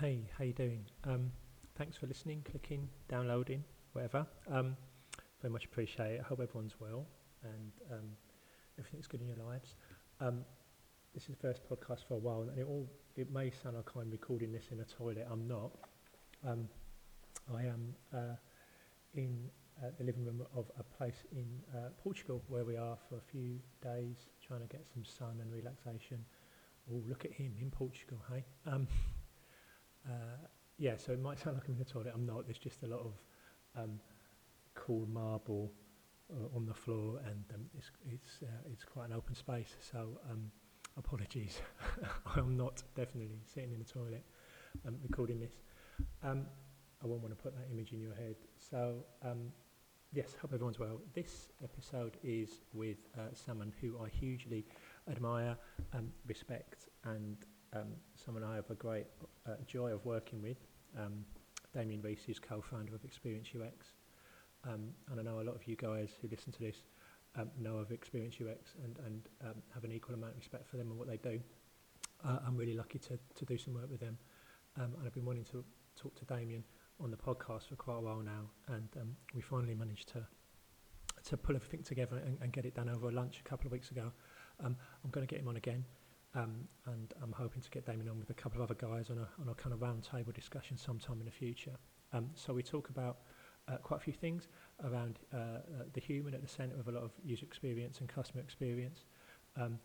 Hey, how you doing? Um, thanks for listening, clicking, downloading, whatever. Um, very much appreciate it. I hope everyone's well and um, everything's good in your lives. Um, this is the first podcast for a while, and it all it may sound like I'm recording this in a toilet. I'm not. Um, I am uh, in uh, the living room of a place in uh, Portugal where we are for a few days, trying to get some sun and relaxation. Oh, look at him in Portugal, hey? Uh, yeah, so it might sound like I'm in the toilet. I'm not. There's just a lot of um, cool marble uh, on the floor, and um, it's it's uh, it's quite an open space. So um, apologies. I'm not definitely sitting in the toilet um, recording this. Um, I won't want to put that image in your head. So um, yes, hope everyone's well. This episode is with uh, someone who I hugely admire, um, respect, and um, someone I have a great uh, joy of working with. Um, Damian Rees is co-founder of Experience UX. Um, and I know a lot of you guys who listen to this um, know of Experience UX and, and um, have an equal amount of respect for them and what they do. Uh, I'm really lucky to, to do some work with them. Um, and I've been wanting to talk to Damian on the podcast for quite a while now. And um, we finally managed to to pull everything together and, and get it done over lunch a couple of weeks ago. Um, I'm going to get him on again. Um, and I'm hoping to get Damian on with a couple of other guys on a, on a kind of round table discussion sometime in the future. Um, so we talk about uh, quite a few things around uh, uh, the human at the centre of a lot of user experience and customer experience. Um,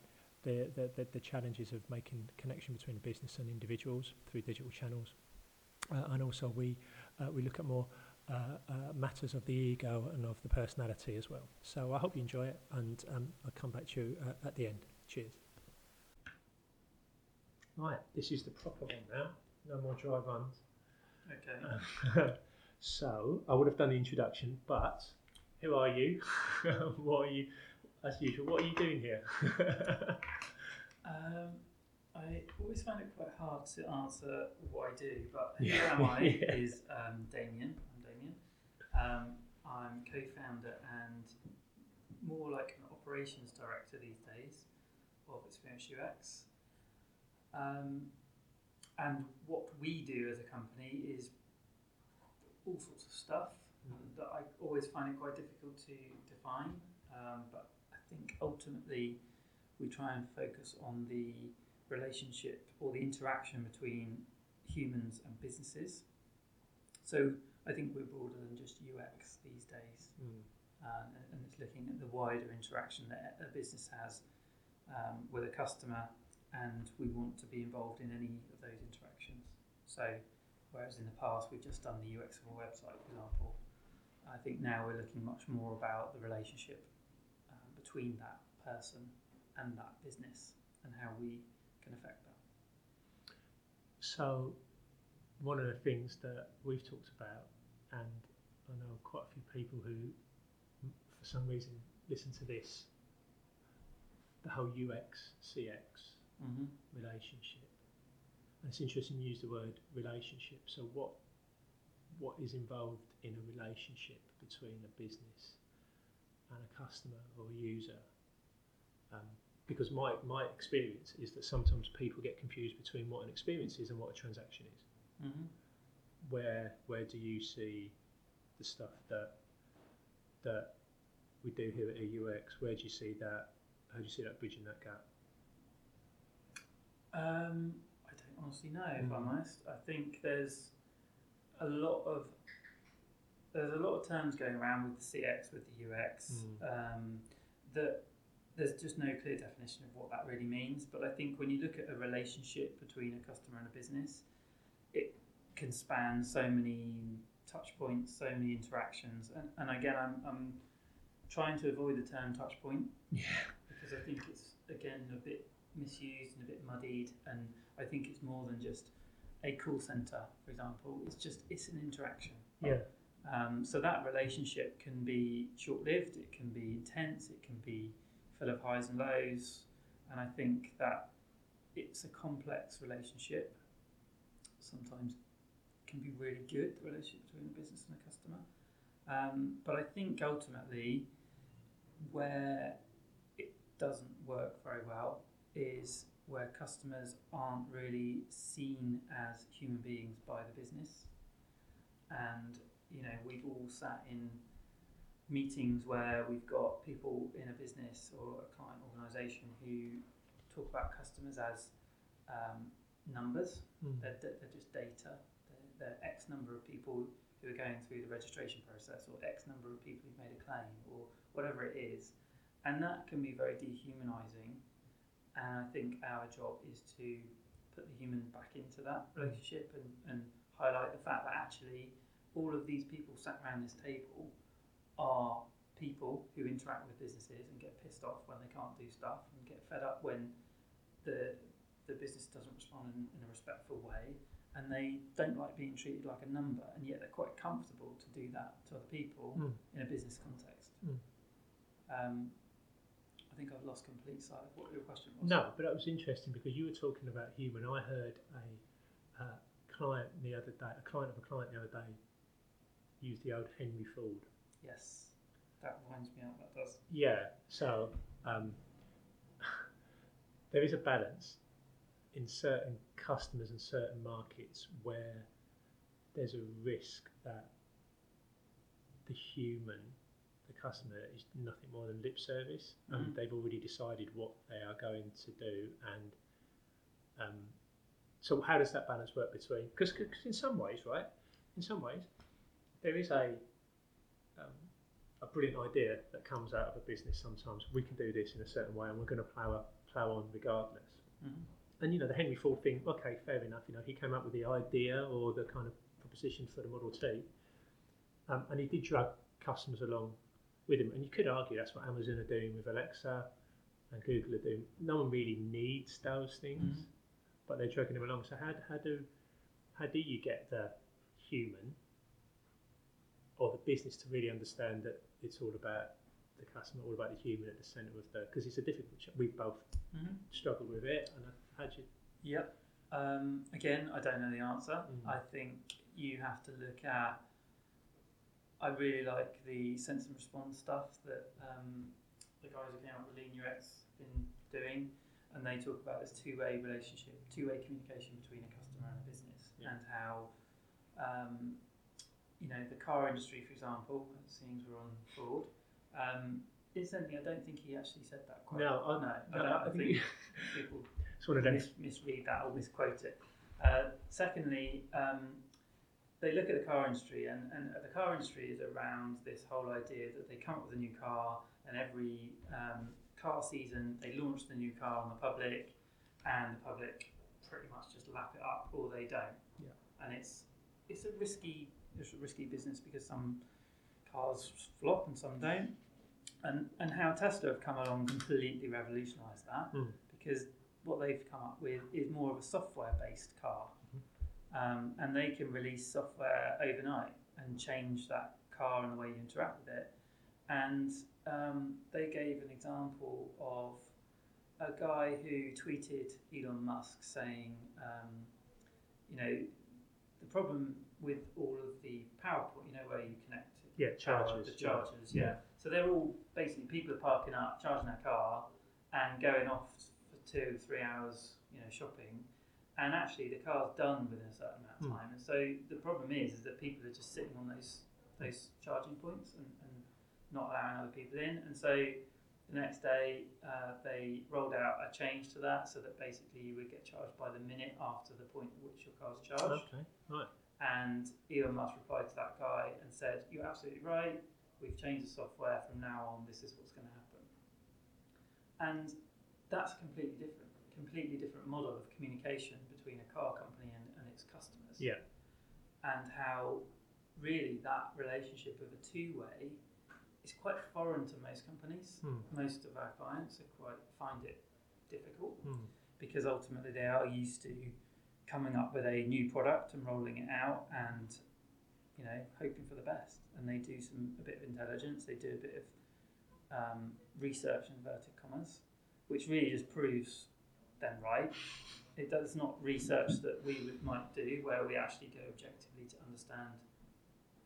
the, the, the, challenges of making connection between business and individuals through digital channels. Uh, and also we, uh, we look at more uh, matters of the ego and of the personality as well. So I hope you enjoy it and um, I'll come back to you at the end. Cheers. Right, this is the proper one now. No more dry runs. Okay. so I would have done the introduction, but who are you? what are you? As usual, what are you doing here? um, I always find it quite hard to answer what I do, but who Yeah. am I Yeah. is um, Damian. I'm Damian. Um, I'm co-founder and more like an operations director these days of Experience UX. Um, and what we do as a company is all sorts of stuff Mm. that I always find it quite difficult to define. Um, but I think ultimately we try and focus on the relationship or the interaction between humans and businesses. So I think we're broader than just UX these days, Mm. um, and- and it's looking at the wider interaction that a business has um, with a customer, and we want to be involved in any of those interactions. So, whereas in the past we've just done the UX of a website, for example, I think now we're looking much more about the relationship um, between that person and that business and how we can affect that. So, one of the things that we've talked about, and I know quite a few people who, for some reason, listen to this, the whole UX CX Mm-hmm. relationship. And it's interesting you use the word relationship. So, what what is involved in a relationship between a business and a customer or a user? Um, because my, my experience is that sometimes people get confused between what an experience is and what a transaction is. Mm-hmm. Where where do you see the stuff that that we do here at EUX? Where do you see that? How do you see that bridging that gap? Um, I don't honestly know if I'm Mm. honest. I think there's a lot of there's a lot of terms going around with the CX with the UX um, that there's just no clear definition of what that really means. But I think when you look at a relationship between a customer and a business, it can span so many touch points, so many interactions. And, and again, I'm, I'm trying to avoid the term touch point Yeah. because I think it's again a bit misused and a bit muddied, and I think it's more than just a call center, for example. It's just it's an interaction. Yeah. Um, so that relationship can be short-lived, it can be intense, it can be full of highs and lows, and I think that it's a complex relationship. Sometimes can be really good the relationship between a business and a customer, um, but I think ultimately where it doesn't work very well is where customers aren't really seen as human beings by the business. And you know, we've all sat in meetings where we've got people in a business or a client organisation who talk about customers as um, numbers. Mm. They're, they're just data. They're, they're X number of people who are going through the registration process, or X number of people who've made a claim, or whatever it is. And that can be very dehumanising. And I think our job is to put the human back into that relationship and, and highlight the fact that actually all of these people sat around this table are people who interact with businesses and get pissed off when they can't do stuff and get fed up when the the business doesn't respond in, in a respectful way and they don't like being treated like a number and yet they're quite comfortable to do that to other people Mm. in a business context. Mm. Um, I think I've lost complete sight of what your question was. No, but that was interesting because you were talking about human. I heard a uh, client the other day, a client of a client the other day, use the old Henry Ford. Yes, that winds me up. That does. Yeah, so um, there is a balance in certain customers and certain markets where there's a risk that the human, the customer, is nothing more than lip service, and Mhm. they've already decided what they are going to do. And um, so, how does that balance work between? Because in some ways, right? In some ways, there is a um, a brilliant idea that comes out of a business sometimes. We can do this in a certain way and we're going to plow, plow on regardless. Mm-hmm. And you know, the Henry Ford thing, okay, fair enough. You know, he came up with the idea or the kind of proposition for the Model T. Um, and he did drag customers along with him. And you could argue that's what Amazon are doing with Alexa and Google are doing. No one really needs those things, Mhm. but they're dragging them along. So how, how do how do you get the human or the business to really understand that it's all about the customer, all about the human at the centre of the because it's a difficult. ch- We both Mm-hmm. struggle with it, and how do you? Yep. Um, again, I don't know the answer. Mm. I think you have to look at. I really like the sense and response stuff that um, the guys who came up with Lean UX have been doing, and they talk about this two-way relationship, two-way communication between a customer and a business, Yeah. and how, um, you know, the car industry, for example, seeing as we're on Ford. Um, incidentally, I don't think he actually said that quite. No, I- no, no, I, don't, I I think people It's one of mis- misread that or misquote it. Uh, secondly, um, they look at the car industry, and, and the car industry is around this whole idea that they come up with a new car, and every um, car season they launch the new car on the public, and the public pretty much just lap it up, or they don't. Yeah. And it's it's a risky it's a risky business because some cars flop and some don't. And and how Tesla have come along completely revolutionised that Mm. because what they've come up with is more of a software based car. Um, and they can release software overnight and change that car and the way you interact with it. And um, they gave an example of a guy who tweeted Elon Musk saying, um, you know, the problem with all of the PowerPoint, you know, where you connect Yeah, chargers. the chargers, yeah. So they're all basically people are parking up, charging their car, and going off for two, three hours, you know, shopping. And actually, the car's done within a certain amount of Hmm. time. And so the problem is, is that people are just sitting on those those charging points and, and not allowing other people in. And so the next day, uh, they rolled out a change to that, so that basically you would get charged by the minute after the point at which your car's charged. Okay, right. And Elon Musk replied to that guy and said, You're absolutely right. We've changed the software. From now on, this is what's going to happen. And that's completely different, completely different model of communication between a car company and, and its customers. Yeah. And how really that relationship of a two way is quite foreign to most companies. Hmm. Most of our clients are quite find it difficult Hmm. because ultimately they are used to coming up with a new product and rolling it out and you know hoping for the best and they do some a bit of intelligence they do a bit of um, research in inverted commas which really just proves them right? It does not research that we would, might do where we actually go objectively to understand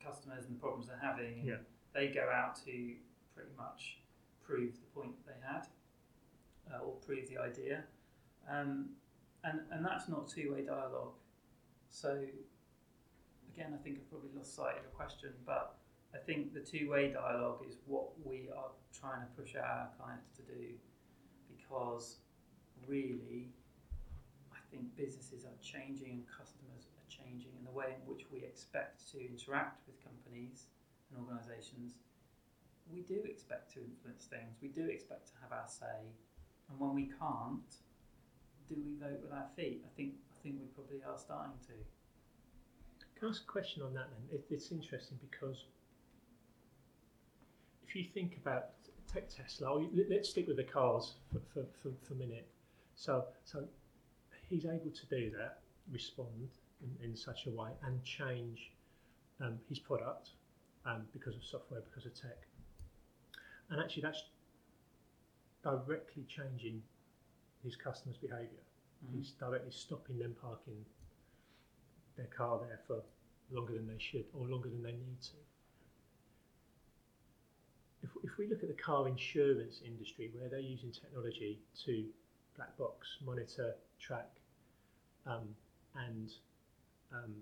customers and the problems they're having. And Yeah. they go out to pretty much prove the point they had uh, or prove the idea. Um, and, and that's not two-way dialogue. So, again, I think I've probably lost sight of your question, but I think the two-way dialogue is what we are trying to push our clients to do, because really, I think businesses are changing and customers are changing, and the way in which we expect to interact with companies and organisations, we do expect to influence things. We do expect to have our say, and when we can't, do we vote with our feet? I think I think we probably are starting to. Can I ask a question on that then? It, it's interesting because if you think about Tesla, let's stick with the cars for, for, for, for a minute. So, so he's able to do that, respond in, in such a way, and change um, his product um, because of software, because of tech. And actually, that's directly changing his customers' behaviour. He's directly stopping them parking their car there for longer than they should or longer than they need to. If, if we look at the car insurance industry where they're using technology to black box, monitor, track, um, and um,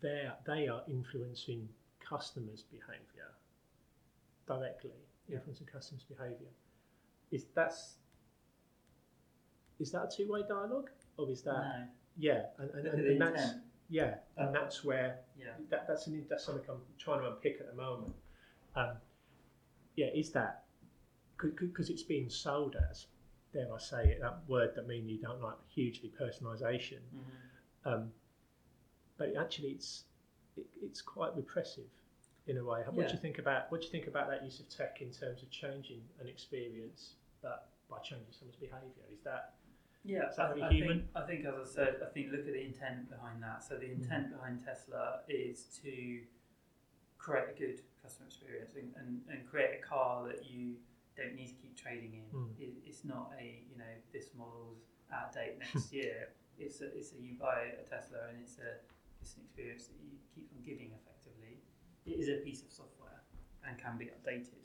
they are influencing customers' behaviour directly, Yeah. influencing customers' behaviour. Is that's is that a two-way dialogue, or is that no, yeah? And, and, and, and that's yeah, and Uh, that's where Yeah, that, that's an, that's something I'm trying to unpick at the moment. Um, yeah, is that because it's being sold as, dare I say it, that word that mean you don't like hugely personalisation, hmm um, but actually it's it, it's quite repressive in a way. What do you think about what do you think about that use of tech in terms of changing an experience, but by changing someone's behaviour? Is that yeah. Is that I, very I human? think I think as I said, I think look at the intent behind that. So the Mm. intent behind Tesla is to create a good customer experience and, and, and create a car that you don't need to keep trading in. Mm. It, it's not a you know this model's out of date next year. It's a, it's a you buy a Tesla and it's a it's an experience that you keep on giving effectively. It is a piece of software and can be updated.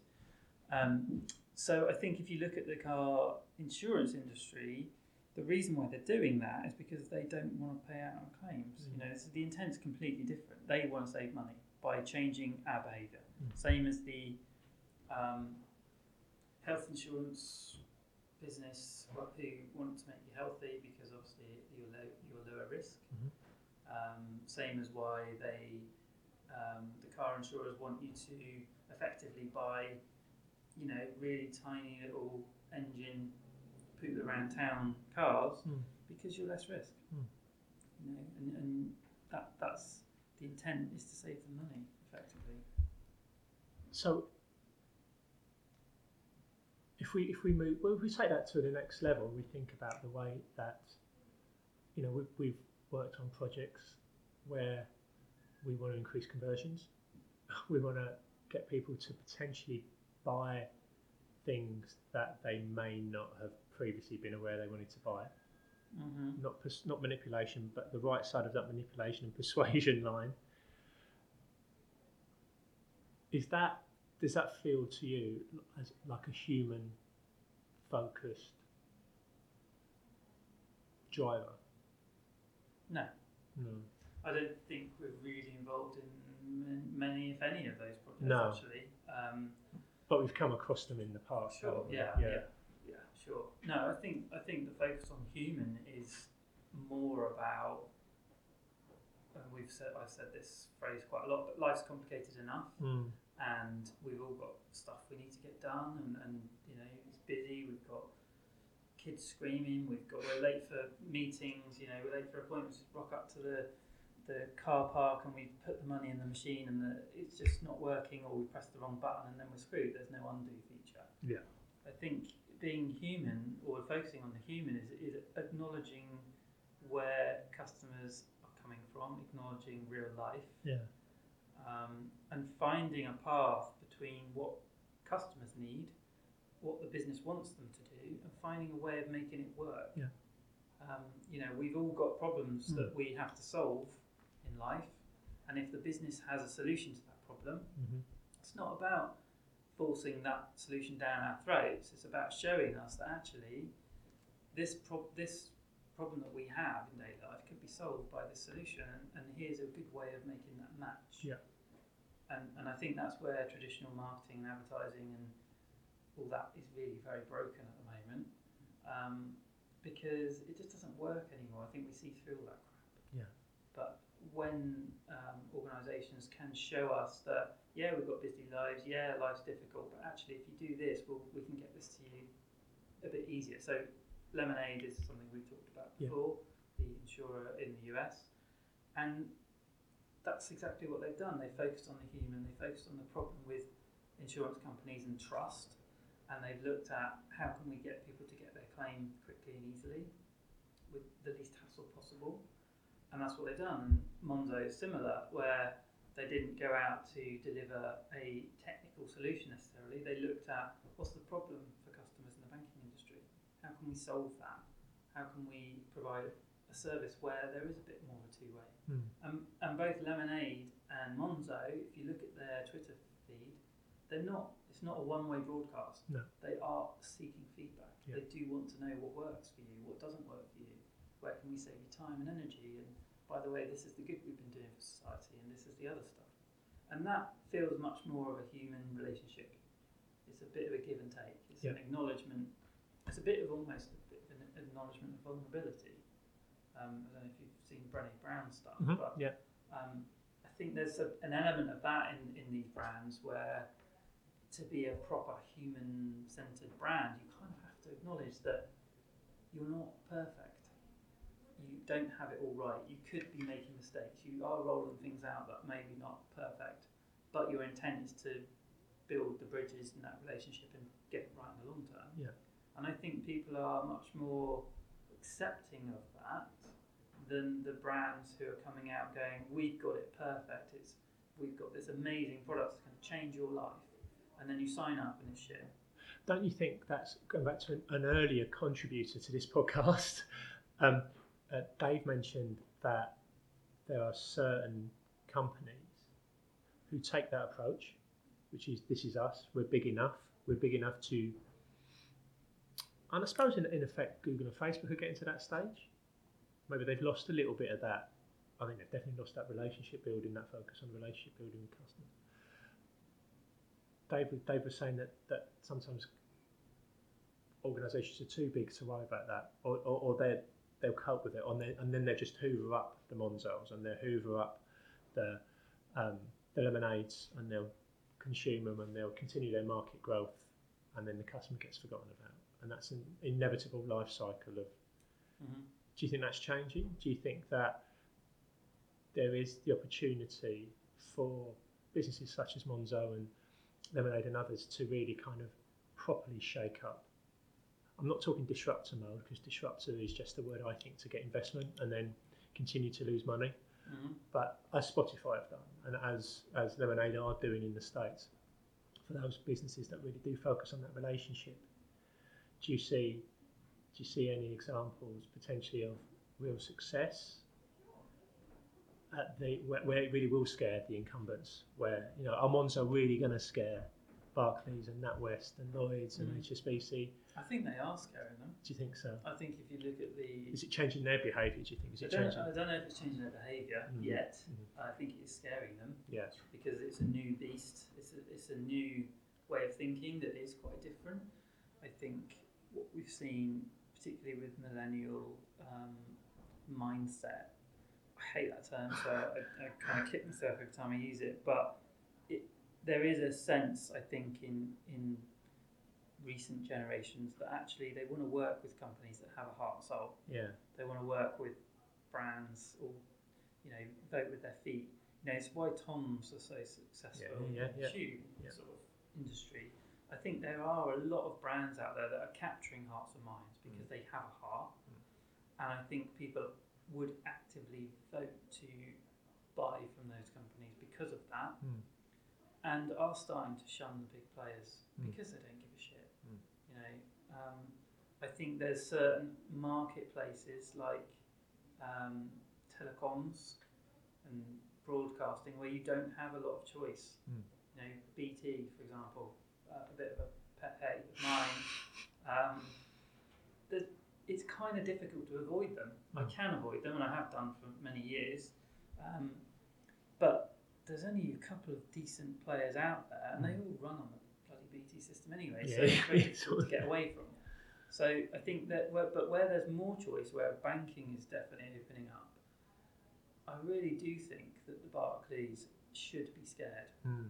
Um, so I think if you look at the car insurance industry, the reason why they're doing that is because they don't want to pay out on claims. Mm. You know, so the intent's completely different. They want to save money by changing our behaviour. Mm. Same as the um, health insurance business who want to make you healthy because obviously you're low, you're lower risk. Mhm. Um, same as why they um, the car insurers want you to effectively buy, you know, really tiny little engine poop around town cars Mm. because you're less risk. Mm. You know, and, and that that's the intent is to save them money effectively. So if we if we move well, if we take that to the next level, we think about the way that you know we've, we've worked on projects where we want to increase conversions. We want to get people to potentially buy things that they may not have previously been aware they wanted to buy. Mm-hmm. Not pers- not manipulation, but the right side of that manipulation and persuasion line. Is that does that feel to you as like a human focused driver? No, No. I don't think we're really involved in many, if any, of those projects. No. Actually, um, But we've come across them in the past. sure, haven't yeah, yeah, yeah, sure. No, I think I think the focus on human is more about. And we've said I've said this phrase quite a lot, but life's complicated enough. Mm. and we've all got stuff we need to get done and, and you know it's busy we've got kids screaming we've got we're late for meetings you know we're late for appointments just rock up to the the car park and we put the money in the machine and the, it's just not working or we press the wrong button and then we're screwed there's no undo feature Yeah. I think being human or focusing on the human is, is acknowledging where customers are coming from acknowledging real life Yeah. um, and finding a path between what customers need, what the business wants them to do, and finding a way of making it work. Yeah. Um, you know, we've all got problems Mm. that we have to solve in life, and if the business has a solution to that problem, hmm it's not about forcing that solution down our throats. It's about showing us that actually this pro- this problem that we have in daily life could be solved by this solution, and, and here's a good way of making that match. Yeah. And and I think that's where traditional marketing and advertising and all that is really very broken at the moment, um, because it just doesn't work anymore. I think we see through all that crap. Yeah. But when um, organisations can show us that yeah we've got busy lives, yeah life's difficult, but actually if you do this, we'll, we can get this to you a bit easier. So Lemonade is something we've talked about Yeah. before, the insurer in the US, and that's exactly what they've done. They focused on the human, they focused on the problem with insurance companies and trust, and they've looked at how can we get people to get their claim quickly and easily with the least hassle possible, and that's what they've done. Monzo is similar, where they didn't go out to deliver a technical solution necessarily. They looked at what's the problem for customers in the banking industry. How can we solve that? How can we provide a service where there is a bit more of a two-way? Mm. Um, and both Lemonade and Monzo, if you look at their Twitter feed, they're not. It's not a one-way broadcast. No. They are seeking feedback. Yeah. They do want to know what works for you, what doesn't work for you, where can we save you time and energy, and by the way, this is the good we've been doing for society, and this is the other stuff. And that feels much more of a human relationship. It's a bit of a give and take. It's an acknowledgement. It's a bit of almost a bit of an acknowledgement of vulnerability. Um, I don't know if you've seen Brené Brown stuff, Mhm, but Yeah. um, I think there's a, an element of that in, in these brands where to be a proper human centered brand, you kind of have to acknowledge that you're not perfect. You don't have it all right. You could be making mistakes. You are rolling things out that maybe not perfect, but your intent is to build the bridges in that relationship and get it right in the long term. Yeah. And I think people are much more accepting of that than the brands who are coming out going, "We've got it perfect. It's we've got this amazing product that's going to change your life," and then you sign up and it's shit. Don't you think that's going back to an, an earlier contributor to this podcast? Um, uh, Dave mentioned that there are certain companies who take that approach, which is this is us, we're big enough, we're big enough to. And I suppose, in, in effect, Google and Facebook are getting to that stage. Maybe they've lost a little bit of that. I think they've definitely lost that relationship building, that focus on relationship building with customers. Dave, was- Dave was saying that, that sometimes organisations are too big to worry about that, or, or, or they they'll cope with it, and, they, and then they just hoover up the Monzos and they'll hoover up the um, the lemonades, and they'll consume them and they'll continue their market growth, and then the customer gets forgotten about, and that's an inevitable life cycle of. Mm-hmm. Do you think that's changing? Do you think that there is the opportunity for businesses such as Monzo and Lemonade and others to really kind of properly shake up? I'm not talking disruptor mode because disruptor is just a word I think to get investment and then continue to lose money. Mm-hmm. But as Spotify have done, and as as Lemonade are doing in the states, for those businesses that really do focus on that relationship, do you see do you see any examples potentially of real success at the where, where it really will scare the incumbents? Where you know, are really going to scare Barclays and NatWest and Lloyd's and Mm. HSBC? I think they are scaring them. Do you think so? I think if you look at the Is it changing their behaviour? Do you think? Is I it don't, changing? I don't know if it's changing their behaviour Mhm. yet. Mhm. I think it is scaring them Yeah. because it's a new beast. It's a, it's a new way of thinking that is quite different. I think what we've seen, particularly with millennial um, mindset, hate that term, so I, I kind of kick myself every time I use it. But it, there is a sense, I think, in in recent generations that actually they want to work with companies that have a heart and soul Yeah. they want to work with brands or you know vote with their feet. You know, it's why Toms are so successful Yeah, yeah, in yeah. the shoe Yeah. sort of industry. I think there are a lot of brands out there that are capturing hearts and minds because mm. they have a heart, mm. and I think people would actively vote to buy from those companies because of that, Mm. and are starting to shun the big players Mm. because they don't give a shit. Mm. You know, um, I think there's certain marketplaces like um, telecoms and broadcasting where you don't have a lot of choice. Mm. You know, BT, for example, uh, a bit of a pet hate of mine. Um, the, it's kind of difficult to avoid them. I Mm. can avoid them, and I have done for many years. Um, but there's only a couple of decent players out there, and they Mm. all run on the bloody BT system anyway, Yeah, so it's very difficult to get away from. So I think that, where, but where there's more choice, where banking is definitely opening up, I really do think that the Barclays should be scared. Mm.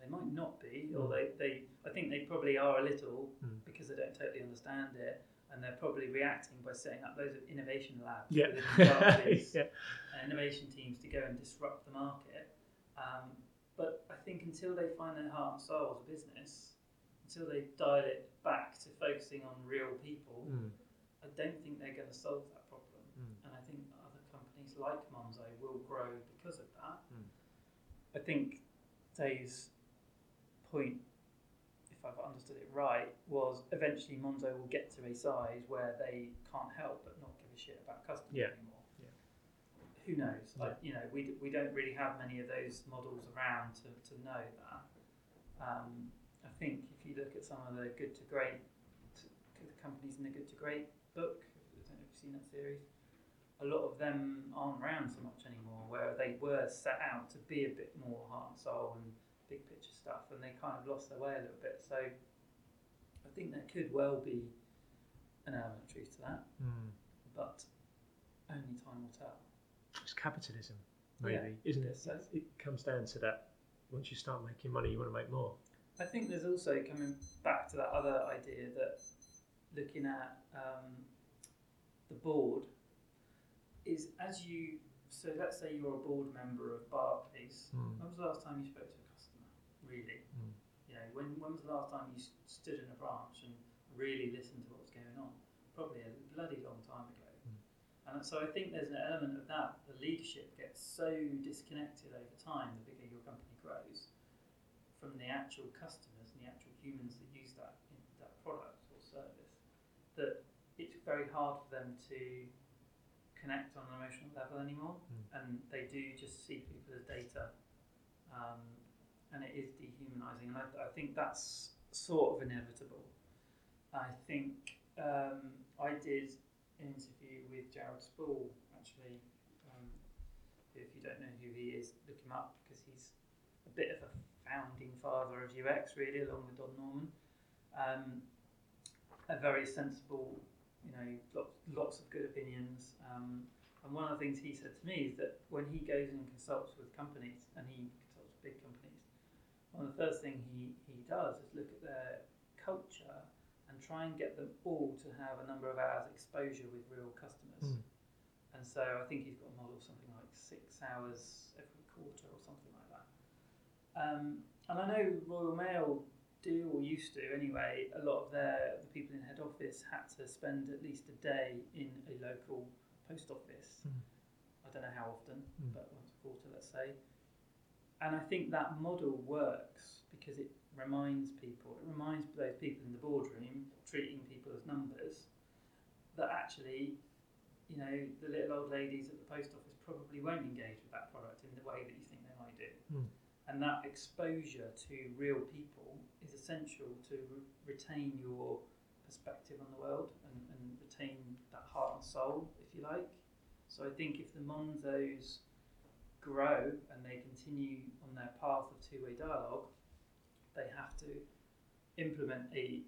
They might not be, or Mm. they, they I think they probably are a little Mm. because they don't totally understand it, and they're probably reacting by setting up loads of innovation labs Yeah. within the Barclays yeah. and innovation teams to go and disrupt the market. Um, but I think until they find their heart and soul as a business, until they dial it back to focusing on real people, Mm. I don't think they're going to solve that problem. Mm. And I think other companies like Monzo will grow because of that. Mm. I think Dave's point, I've understood it right, was eventually Monzo will get to a size where they can't help but not give a shit about customers Yeah. anymore. Yeah. Who knows? Yeah. I, you know, we, d- we don't really have many of those models around to, to know that. Um, I think if you look at some of the good to great the companies in the good to great book, I don't know if you've seen that series, a lot of them aren't around so much anymore, where they were set out to be a bit more heart and soul and big picture stuff, and they kind of lost their way a little bit. So I think there could well be an element of truth to that, Mm. but only time will tell. It's capitalism, Yeah, maybe, isn't it? so. It comes down to that. Once you start making money, you want to make more. I think there's also coming back to that other idea that looking at um, the board is as you. So let's say you're a board member of Barclays. Mm. When was the last time you spoke to a? Really? Mm. You know, when when was the last time you stood in a branch and really listened to what was going on? Probably a bloody long time ago. Mm. And so I think there's an element of that. The leadership gets so disconnected over time. The bigger your company grows, from the actual customers and the actual humans that use that that product or service, that it's very hard for them to connect on an emotional level anymore, Mm. and they do just see people as data, um, and it is dehumanising. And I, I think that's sort of inevitable. I think um, I did an interview with Jared Spool actually. Um, if you don't know who he is, look him up because he's a bit of a founding father of UX, really, along with Don Norman. Um, a very sensible, you know, lots, lots of good opinions. Um, and one of the things he said to me is that when he goes and consults with companies, and he consults big companies, one of the first thing he, he does is look at their culture and try and get them all to have a number of hours exposure with real customers. Mm. And so I think he's got a model of something like six hours every quarter or something like that. Um, and I know Royal Mail do or used to anyway. A lot of their the people in head office had to spend at least a day in a local post office. Mm. I don't know how often, Mm. but once a quarter, let's say. And I think that model works because it reminds people, it reminds those people in the boardroom treating people as numbers that actually, you know, the little old ladies at the post office probably won't engage with that product in the way that you think they might do. Mm. And that exposure to real people is essential to re- retain your perspective on the world and, and retain that heart and soul, if you like. So I think if the Monzos grow and they continue on their path of two-way dialogue, they have to implement a,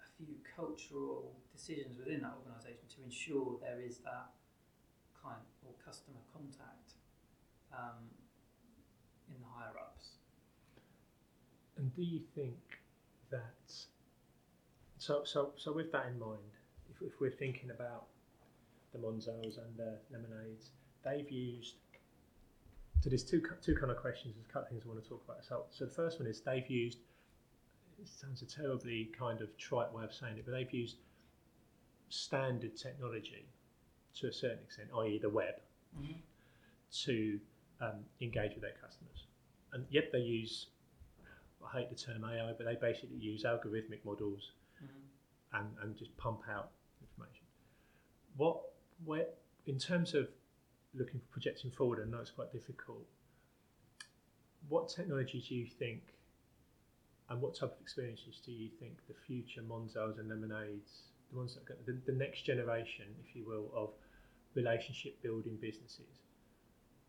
a few cultural decisions within that organisation to ensure there is that client or customer contact um, in the higher ups. And do you think that so so so with that in mind, if, if we're thinking about the Monzos and the lemonades, they've used so there's two two kind of questions. There's a couple of things I want to talk about. So so the first one is they've used. It sounds a terribly kind of trite way of saying it, but they've used standard technology to a certain extent, i.e., the web, to um, engage with their customers. And yet they use, I hate the term AI, but they basically use algorithmic models Mhm. and, and just pump out information. What, where, in terms of looking for projecting forward, and that's quite difficult. What technology do you think, and what type of experiences do you think the future Monzos and Lemonades the ones that the, the next generation, if you will, of relationship building businesses.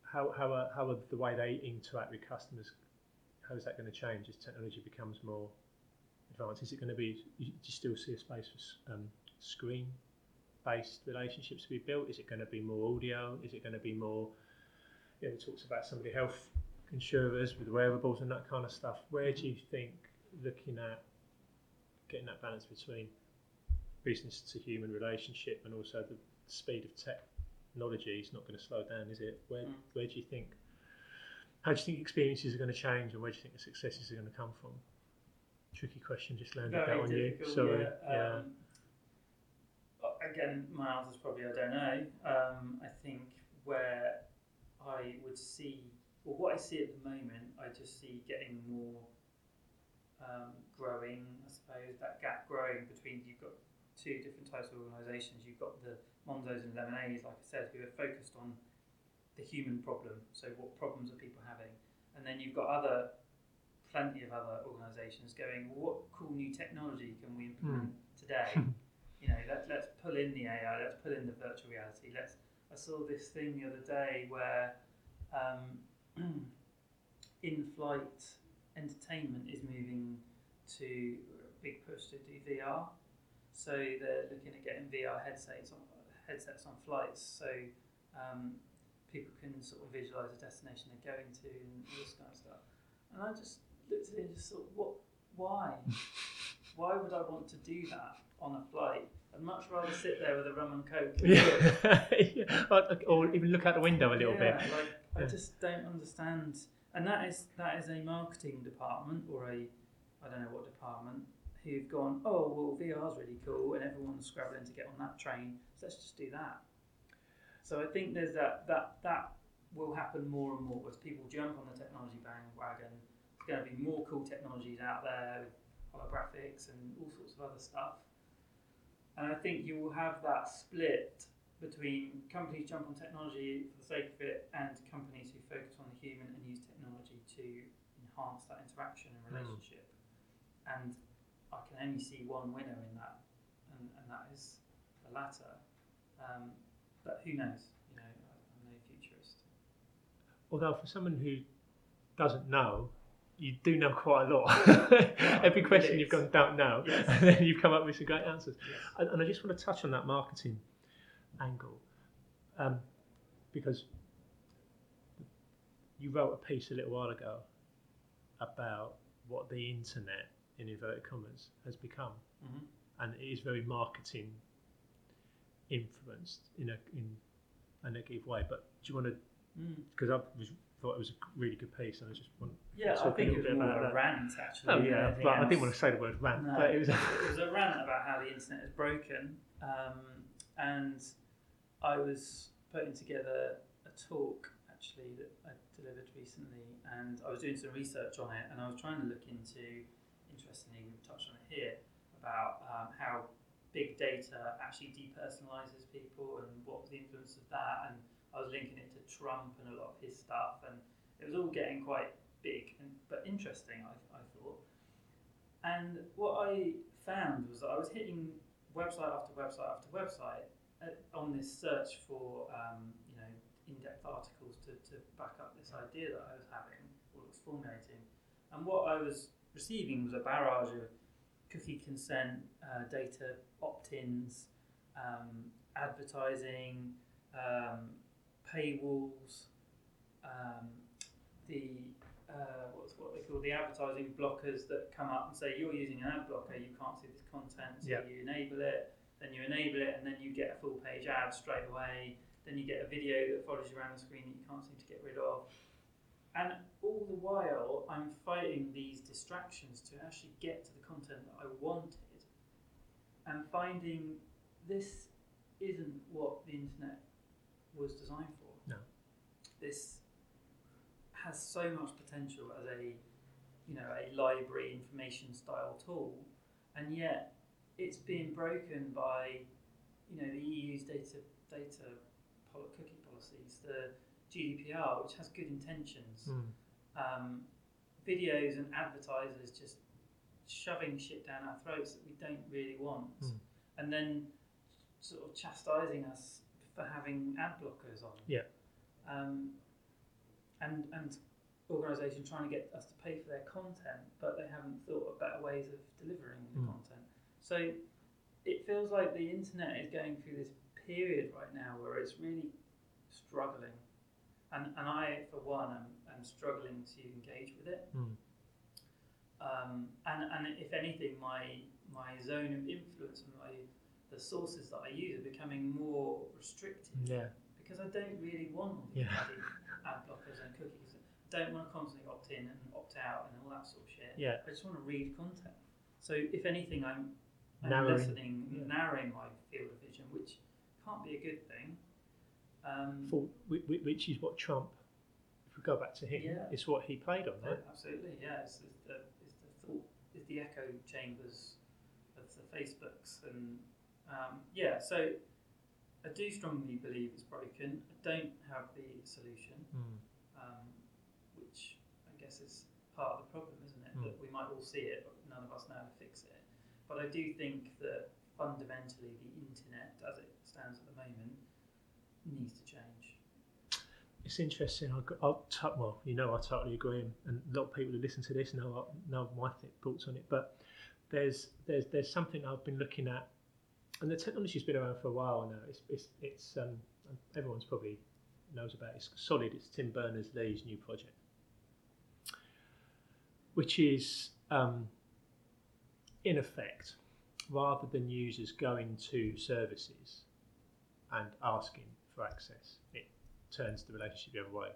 How how are, how are the way they interact with customers? How is that going to change as technology becomes more advanced? Is it going to be? Do you still see a space for um, screen based relationships to be built? Is it going to be more audio? Is it going to be more? You know, it talks about some of the health insurers with wearables and that kind of stuff. Where do you think looking at getting that balance between business to human relationship and also the speed of technology is not going to slow down, is it? Where Mm. where do you think? How do you think experiences are going to change, and where do you think the successes are going to come from? Tricky question, just landed that on you. Sorry. yeah. Um, again, my answer is probably I don't know. Um, I think where I would see, or what I see at the moment, I just see getting more um, growing. I suppose that gap growing between you've got two different types of organisations. You've got the Monzos and Lemonades, like I said, who are focused on the human problem. So what problems are people having? And then you've got other plenty of other organisations going, well, what cool new technology can we implement today? you know, pull in the AI, let's pull in the virtual reality. Let's. I saw this thing the other day where um, in-flight entertainment is moving to a big push to do VR. So they're looking at getting VR headsets on headsets on flights, so um, people can sort of visualize the destination they're going to and all this kind of stuff. And I just looked at it and just thought, what? Why? Why would I want to do that on a flight? I'd much rather sit there with a rum and coke. yeah. or, even look out the window a little yeah, bit. Like I just don't understand, and that is that is a marketing department or a I don't know what department who've gone. Oh well, VR's really cool, and everyone's scrabbling to get on that train. So let's just do that. So I think there's that that that will happen more and more as people jump on the technology bandwagon. There's going to be more cool technologies out there holographics and all sorts of other stuff. And I think you will have that split between companies jump on technology for the sake of it and companies who focus on the human and use technology to enhance that interaction and Mm. relationship. And I can only see one winner in that, and, and that is the latter. Um, but who knows? You know, I'm no futurist. Although for someone who doesn't know, you do know quite a lot. Every question you've gone don't know, Yes. and then you've come up with some great answers. Yes. And, and I just want to touch on that marketing angle um, because you wrote a piece a little while ago about what the internet, in inverted commas, has become, Mhm. and it is very marketing influenced in a in a negative way. But do you want to? Mm. Because I was, thought it was a really good piece, and I just want. Yeah, I Talk a think it was bit more about a that. rant actually. Oh yeah, but I didn't want to say the word rant, No, but it was. it was a rant about how the internet is broken, um, and I was putting together a talk actually that I delivered recently, and I was doing some research on it, and I was trying to look into, interestingly, we've touched on it here, about um, how big data actually depersonalizes people and what was the influence of that, and I was linking it to Trump and a lot of his stuff, and it was all getting quite big and but interesting, I, I thought. And what I found was that I was hitting website after website after website uh, on this search for um, you know in-depth articles to, to back up this idea that I was having or was formulating. And what I was receiving was a barrage of cookie consent, uh, data opt-ins, um, advertising, um, paywalls, um, the uh, what's what they call the advertising blockers that come up and say you're using an ad blocker, you can't see this content, so Yeah. you enable it, then you enable it, and then you get a full page ad straight away. Then you get a video that follows you around the screen that you can't seem to get rid of. And all the while, I'm fighting these distractions to actually get to the content that I wanted, and finding this isn't what the internet was designed for. No. This has so much potential as a you know a library information style tool, and yet it's being broken by you know the EU's data data pol- cookie policies, the GDPR, which has good intentions, Mm. um, videos and advertisers just shoving shit down our throats that we don't really want. Mm. and then sort of chastising us for having ad blockers on. Yeah. Um, and and organisations trying to get us to pay for their content, but they haven't thought of better ways of delivering the Mm. content. So it feels like the internet is going through this period right now where it's really struggling, and and I for one am, am struggling to engage with it. Mm. Um, and, and if anything, my my zone of influence and my the sources that I use are becoming more restricted Yeah. because I don't really want all these Yeah. ad blockers and cookies. I don't want to constantly opt in and opt out and all that sort of shit. Yeah. I just want to read content. So if anything, I'm, I'm Narrowing, yeah. narrowing my field of vision, which can't be a good thing. Um, For, whi- whi- which is what Trump, if we go back to him, Yeah. it's what he played on, Yeah, right? absolutely, yeah. It's, it's the it's the thought, it's the echo chambers of the Facebooks, and um, yeah. So I do strongly believe it's broken. I don't have the solution, Mm. um, which I guess is part of the problem, isn't it? Mm. That we might all see it, but none of us know how to fix it. But I do think that fundamentally, the internet, as it stands at the moment, needs to change. It's interesting. I, I'll t- well, you know, I totally agree, and, and a lot of people who listen to this know know my th- thoughts on it. But there's there's there's something I've been looking at, and the technology's been around for a while now. It's it's, it's um, everyone's probably knows about it. It's solid. It's Tim Berners Lee's new project, which is um, in effect, rather than users going to services and asking for access, it turns the relationship the other way.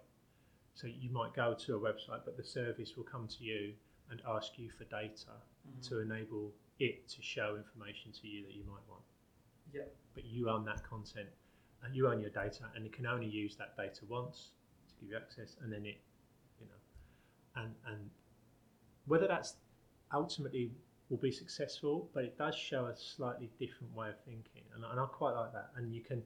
So you might go to a website, but the service will come to you and ask you for data to enable it to show information to you that you might want. Yeah. But you own that content, and you own your data, and it can only use that data once to give you access, and then it, you know, and and whether that's ultimately will be successful, but it does show a slightly different way of thinking, and, and I quite like that. And you can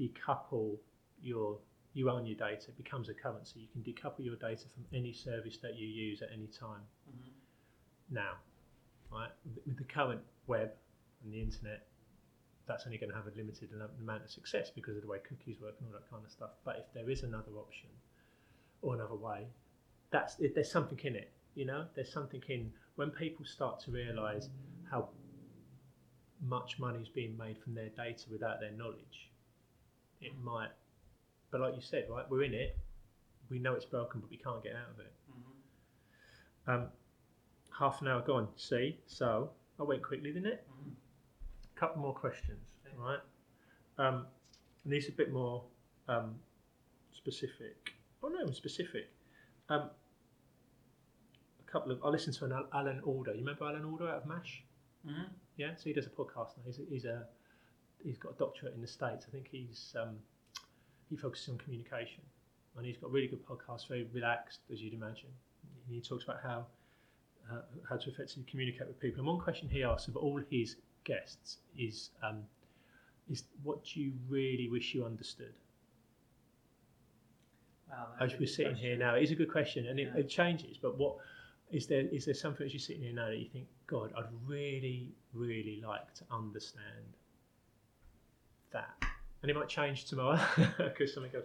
decouple your you own your data, it becomes a currency. You can decouple your data from any service that you use at any time Mhm. now, right? With the current web and the internet, that's only going to have a limited amount of success because of the way cookies work and all that kind of stuff. But if there is another option or another way, that's it, there's something in it. You know, there's something in when people start to realise how much money is being made from their data without their knowledge. It might, but like you said, right? We're in it. We know it's broken, but we can't get out of it. Mhm. Um, half an hour gone. See, so I went quickly, didn't it? Mhm. Couple more questions, right? Um, and these are a bit more um, specific. Oh no, specific. Um, a couple of. I listened to an Al- Alan Alda. You remember Alan Alda out of Mash? Mhm. Yeah, so he does a podcast now. He's a, he's a he's got a doctorate in the states. I think he's um, he focuses on communication, and he's got a really good podcast. Very relaxed, as you'd imagine. He talks about how uh, how to effectively communicate with people. And one question he asks of all his guests is um, is what do you really wish you understood? Wow, As we're sitting here now, it is a good question, and it, Yeah. it changes. But what is there? Is there something as you're sitting here now that you think, God, I'd really, really like to understand that? And it might change tomorrow because something goes.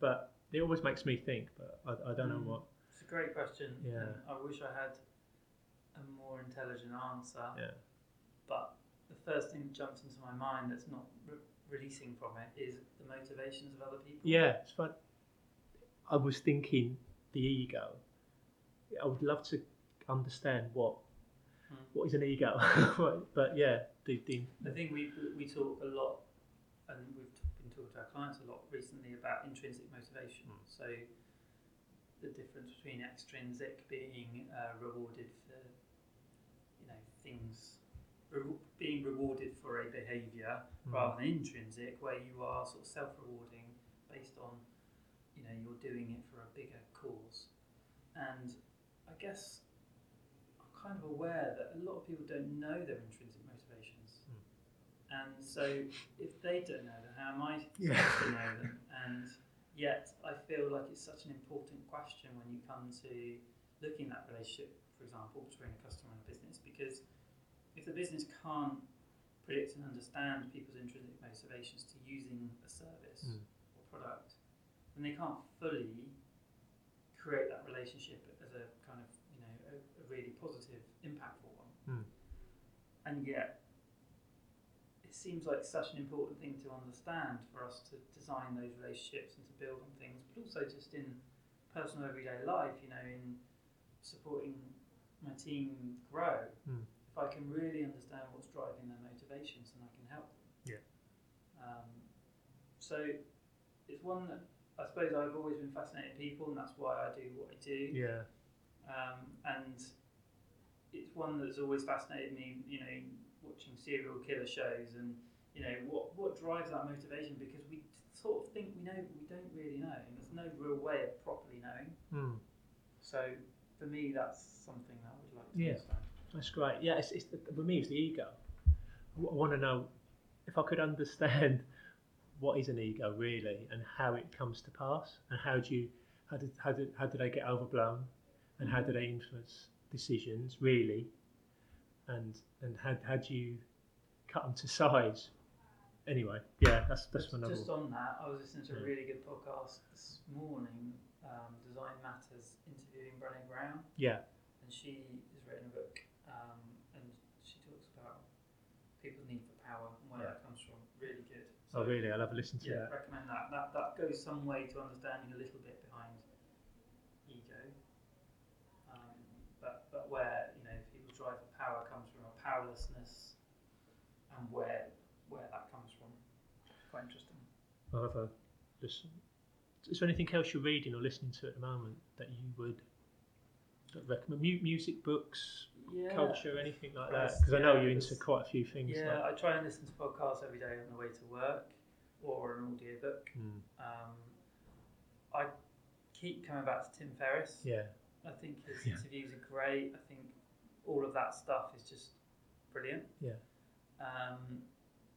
But it always makes me think. But I, I don't know Mm. what. It's a great question. Yeah. I wish I had a more intelligent answer. Yeah. But the first thing that jumps into my mind that's not re- releasing from it is the motivations of other people. Yeah, it's fun. I was thinking the ego. I would love to understand what Mm. what is an ego. but yeah, the, the I think we we talk a lot, and we've been talking to our clients a lot recently about intrinsic motivation. Mm. So the difference between extrinsic being uh, rewarded for, you know, things, being rewarded for a behaviour Mm. rather than intrinsic, where you are sort of self-rewarding based on, you know, you're doing it for a bigger cause. And I guess I'm kind of aware that a lot of people don't know their intrinsic motivations. And so if they don't know them, how am I supposed Yeah. to know them? And yet I feel like it's such an important question when you come to looking at that relationship, for example, between a customer and a business, because if the business can't predict and understand people's intrinsic motivations to using a service Mm. or product, then they can't fully create that relationship as a kind of you know a, a really positive, impactful one. Mm. And yet, it seems like such an important thing to understand for us to design those relationships and to build on things, but also just in personal everyday life. You know, in supporting my team grow. Mm. If I can really understand what's driving their motivations, then I can help them. Yeah. Um, so it's one that I suppose I've always been fascinated with people, and that's why I do what I do. Yeah. Um, and it's one that's always fascinated me. You know, watching serial killer shows, and you know what what drives that motivation because we sort of think we know, but we don't really know, and there's no real way of properly knowing. Mm. So for me, that's something that I would like to Yeah. understand. That's great. Yeah, it's, it's the, for me, it's the ego. I want to know if I could understand what is an ego really, and how it comes to pass, and how do you, how did how did how do they get overblown, and how do they influence decisions really, and and how how do you cut them to size? Anyway, yeah, that's that's Just-. Just on that, I was listening to a really good podcast this morning, um, Design Matters, interviewing Brené Brown, Yeah, and she has written a book, um, and she talks about people's need for power and where Yeah. that comes from. Really good. oh really? I'll have a listen to Yeah, that. recommend that. That that goes some way to understanding a little bit behind ego. Um, but but where you know people's drive for power comes from a powerlessness, and where where that comes from. Quite interesting. I'll have a listen. Is there anything else you're reading or listening to at the moment that you would recommend? Mu- music, books, Yeah. culture, anything like that? Because I know you're into quite a few things. Yeah, like- I try and listen to podcasts every day on the way to work or an audiobook. Mm, Um, I keep coming back to Tim Ferriss. yeah, I think his Yeah. interviews are great. I think all of that stuff is just brilliant. Yeah. Um,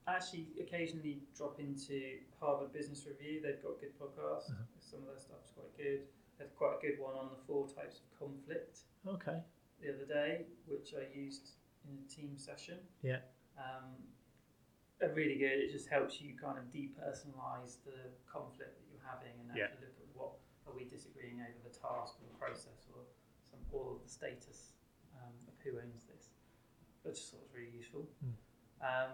I actually occasionally drop into Harvard Business Review. They've got good podcasts. Uh-huh. Some of their stuff's quite good. There's quite a good one on the four types of conflict okay, the other day, which I used in a team session. Yeah. Um, are really good. It just helps you kind of depersonalize the conflict that you're having and Yeah. actually look at what are we disagreeing over the task or the process or some or the status um, of who owns this. Which I thought was really useful. Mm. Um,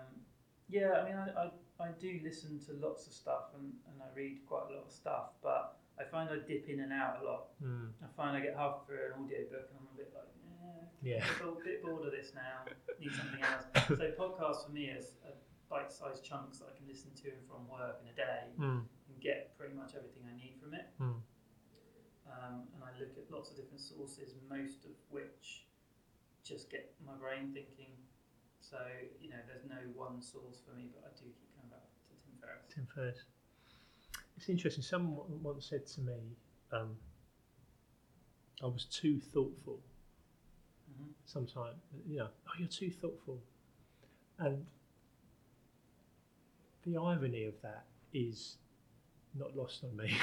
yeah, I mean, I, I, I do listen to lots of stuff and, and I read quite a lot of stuff, but I find I dip in and out a lot. mm, I find I get half through an audio book and I'm a bit like, eh, yeah, I'm a bit bored of this now. Need something else. So podcasts for me is bite-sized chunks that I can listen to and from work in a day mm, and get pretty much everything I need from it. mm, Um, and I look at lots of different sources, most of which just get my brain thinking. So you know, there's no one source for me, but I do keep coming back to Tim Ferriss. Tim Ferriss. It's interesting. Someone once said to me, um, "I was too thoughtful." Hmm Sometimes, you know, oh, you're too thoughtful, and the irony of that is not lost on me.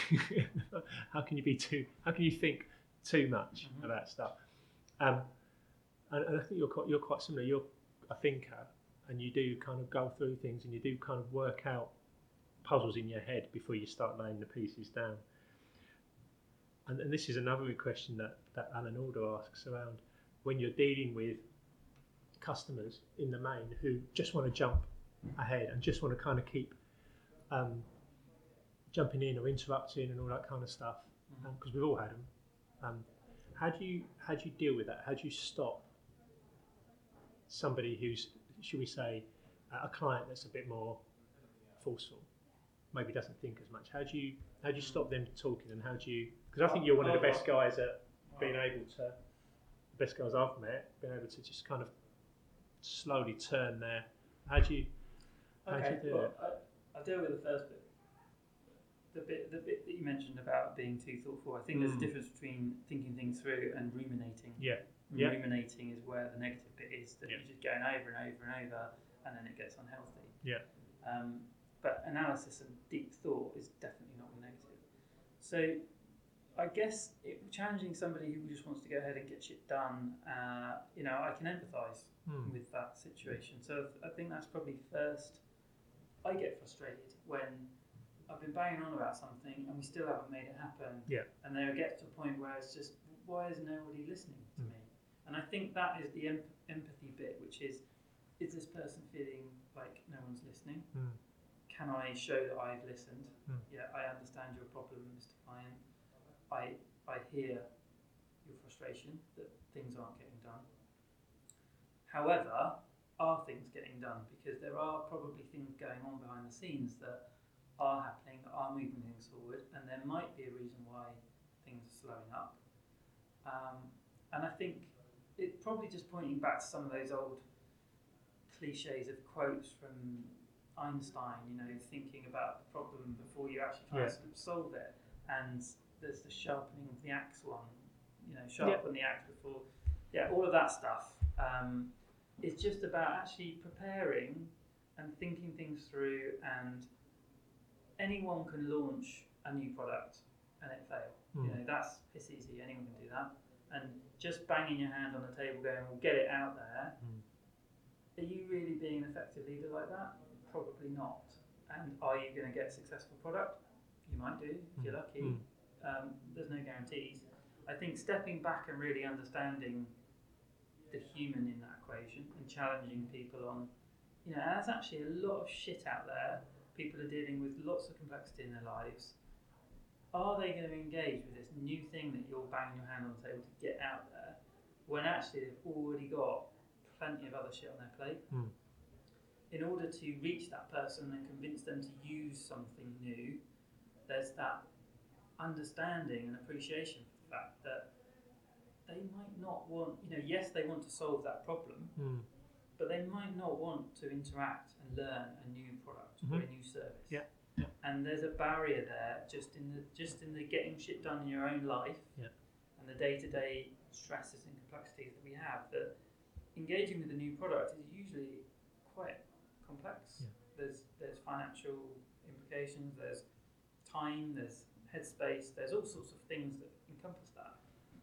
how can you be too? How can you think too much Mhm. about stuff? Um, and, and I think you're quite, you're quite similar. You're a thinker, and you do kind of go through things, and you do kind of work out puzzles in your head before you start laying the pieces down. And, and this is another question that, that Alan Alda asks around when you're dealing with customers in the main who just want to jump ahead and just want to kind of keep um, jumping in or interrupting and all that kind of stuff because we've all had them. Um, how do you how do you deal with that? How do you stop somebody who's should we say a client that's a bit more forceful, maybe doesn't think as much? How do you how do you stop them talking and how do you because I think you're one of the best guys at being able to best guys I've met, being able to just kind of slowly turn there. How do you? How do Okay, you do well, it? I, I'll deal with the first bit. The bit, the bit that you mentioned about being too thoughtful. I think there's Mm. a difference between thinking things through and ruminating. Yeah, yeah. Ruminating is where the negative bit is that Yeah. you're just going over and over and over, and then it gets unhealthy. Yeah. Um, but analysis and deep thought is definitely not the negative. So, I guess it, challenging somebody who just wants to go ahead and get shit done, uh, you know, I can empathise Mm. with that situation. So I think that's probably first. I get frustrated when I've been banging on about something and we still haven't made it happen. Yeah. And then it gets to a point where it's just, why is nobody listening to Mm. me? And I think that is the em- empathy bit, which is, is this person feeling like no one's listening? Mm. Can I show that I've listened? Yeah, I understand your problem, Mr. Client. I I hear your frustration that things aren't getting done. However, are things getting done? Because there are probably things going on behind the scenes that are happening, that are moving things forward, and there might be a reason why things are slowing up. Um, and I think it probably just pointing back to some of those old cliches of quotes from Einstein, you know, thinking about the problem before you actually try Yeah. to solve it. And there's the sharpening of the axe one, you know, sharpen the axe before, yeah, all of that stuff. Um, it's just about actually preparing and thinking things through. And anyone can launch a new product and it fail. You Mm. know, that's piss easy. Anyone can do that. And just banging your hand on the table, going, "Well, get it out there." Mm. Are you really being an effective leader like that? Probably not. And are you going to get a successful product? You might do if you're Mm. lucky. Mm. Um, there's no guarantees. I think stepping back and really understanding the human in that equation and challenging people on, you know, there's actually a lot of shit out there. People are dealing with lots of complexity in their lives. Are they going to engage with this new thing that you're banging your hand on the table to get out there when actually they've already got plenty of other shit on their plate? Mm. In order to reach that person and convince them to use something new, there's that understanding and appreciation for the fact that they might not want, you know, yes, they want to solve that problem, Mm. but they might not want to interact and learn a new product or a new service. Yeah, yeah. And there's a barrier there just in the just in the getting shit done in your own life Yeah. and the day to day stresses and complexities that we have that engaging with a new product is usually quite complex. Yeah. There's there's financial implications, there's time, there's headspace, there's all sorts of things that encompass that.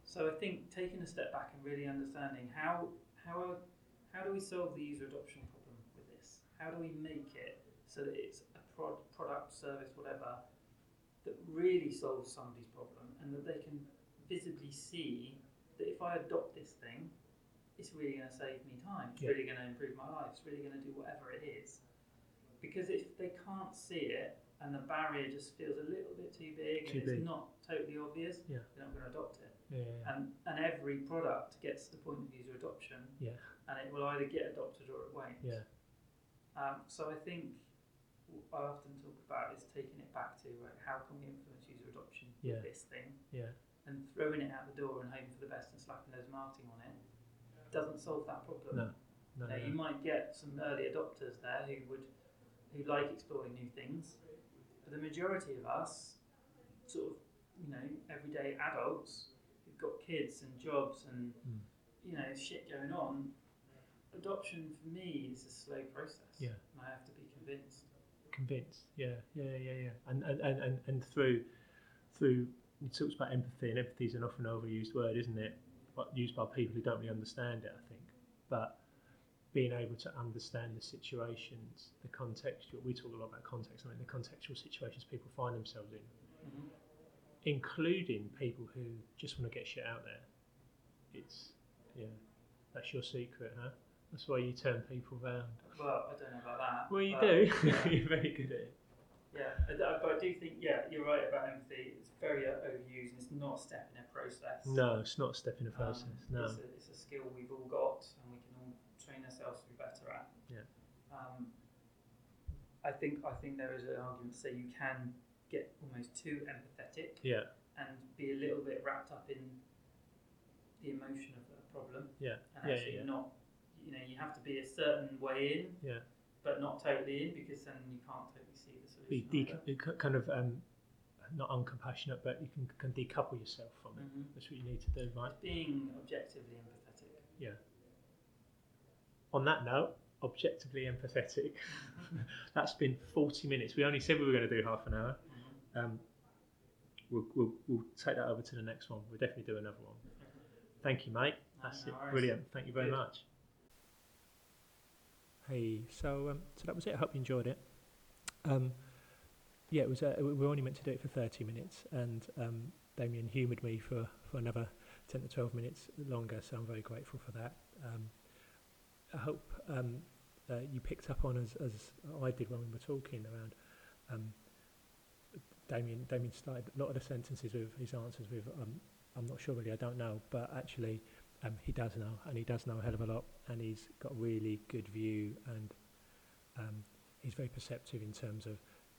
So I think taking a step back and really understanding how how how do we solve the user adoption problem with this? How do we make it so that it's a prod, product, service, whatever, that really solves somebody's problem and that they can visibly see that if I adopt this thing, it's really going to save me time. It's Yeah. really going to improve my life. It's really going to do whatever it is. Because if they can't see it and the barrier just feels a little bit too big Too and big. it's not totally obvious, Yeah. they're not going to adopt it. Yeah. yeah, And, and every product gets to the point of user adoption Yeah. and it will either get adopted or it won't. Yeah. Um, so I think I often talk about is taking it back to like, how can we influence user adoption Yeah. with this thing Yeah. and throwing it out the door and hoping for the best and slapping loads of marketing on it doesn't solve that problem. No. No. Now, no. you might get some early adopters there who would who like exploring new things, but the majority of us, sort of, you know, everyday adults who've got kids and jobs and Mm. you know shit going on, adoption for me is a slow process. Yeah. and I have to be convinced. convinced yeah yeah yeah yeah and and, and, and, and through through it talks about empathy and empathy is an often overused word isn't it but used by people who don't really understand it i think but being able to understand the situations the contextual we talk a lot about context i mean the contextual situations people find themselves in hmm including people who just want to get shit out there it's yeah that's your secret huh that's why you turn people round Well, I don't know about that. well you do Yeah, you're very good at it yeah. But I do think yeah, you're right about empathy. It's very overused. and It's not a step in a process. No, it's not a step in Um, process. no. It's a, it's a skill we've all got and we can all train ourselves to be better at. Yeah. Um, I think I think there is an argument to say you can get almost too empathetic Yeah, and be a little bit wrapped up in the emotion of the problem yeah, and yeah, actually yeah, not you know you have to be a certain way in yeah. but not totally in because then you can't totally see the Be solution. de- either. kind of um, not uncompassionate, but you can, can decouple yourself from it. Mhm. That's what you need to do, right? Being objectively empathetic. On that note, objectively empathetic. That's been 40 minutes. We only said we were going to do half an hour. Um, we'll, we'll, we'll take that over to the next one. We'll definitely do another one. Thank you, mate. That's No it. worries. Brilliant. Thank you very Good. much. Hey, so um, so that was it. I hope you enjoyed it. Um, yeah, it was. Uh, we were only meant to do it for 30 minutes, and um, Damian humoured me for, for another 10 to 12 minutes longer, so I'm very grateful for that. Um, I hope um, uh, you picked up on, as, as I did when we were talking around, um, Damian, Damian started a lot of the sentences with his answers with, um, I'm not sure really, I don't know, but actually um, he does know, and he does know a hell of a lot, and he's got a really good view, and um, he's very perceptive in terms of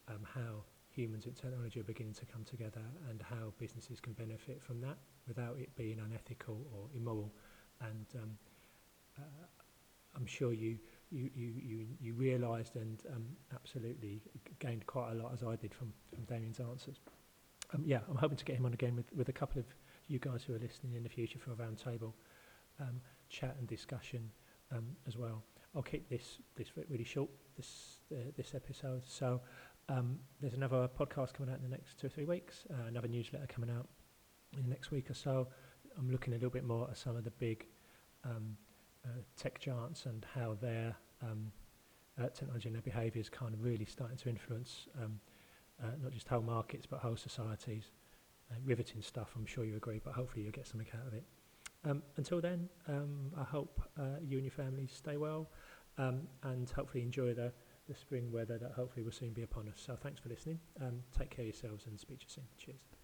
um, how humans and technology are beginning to come together and how businesses can benefit from that without it being unethical or immoral. And um, uh, I'm sure you you you you, you realised and um, absolutely gained quite a lot as I did from from Damian's answers. Um, yeah, I'm hoping to get him on again with, with a couple of you guys who are listening in the future for a roundtable um, chat and discussion um, as well. I'll keep this this really short this uh, this episode. So um, there's another podcast coming out in the next two or three weeks. Uh, another newsletter coming out in the next week or so. I'm looking a little bit more at some of the big um, tech giants and how their um, uh, technology and their behaviour is kind of really starting to influence um, uh, not just whole markets but whole societies. Uh, riveting stuff, I'm sure you agree, but hopefully you'll get something out of it. Um, until then, um, I hope uh, you and your families stay well um, and hopefully enjoy the, the spring weather that hopefully will soon be upon us. So thanks for listening. Um, take care of yourselves and speak to you soon. Cheers.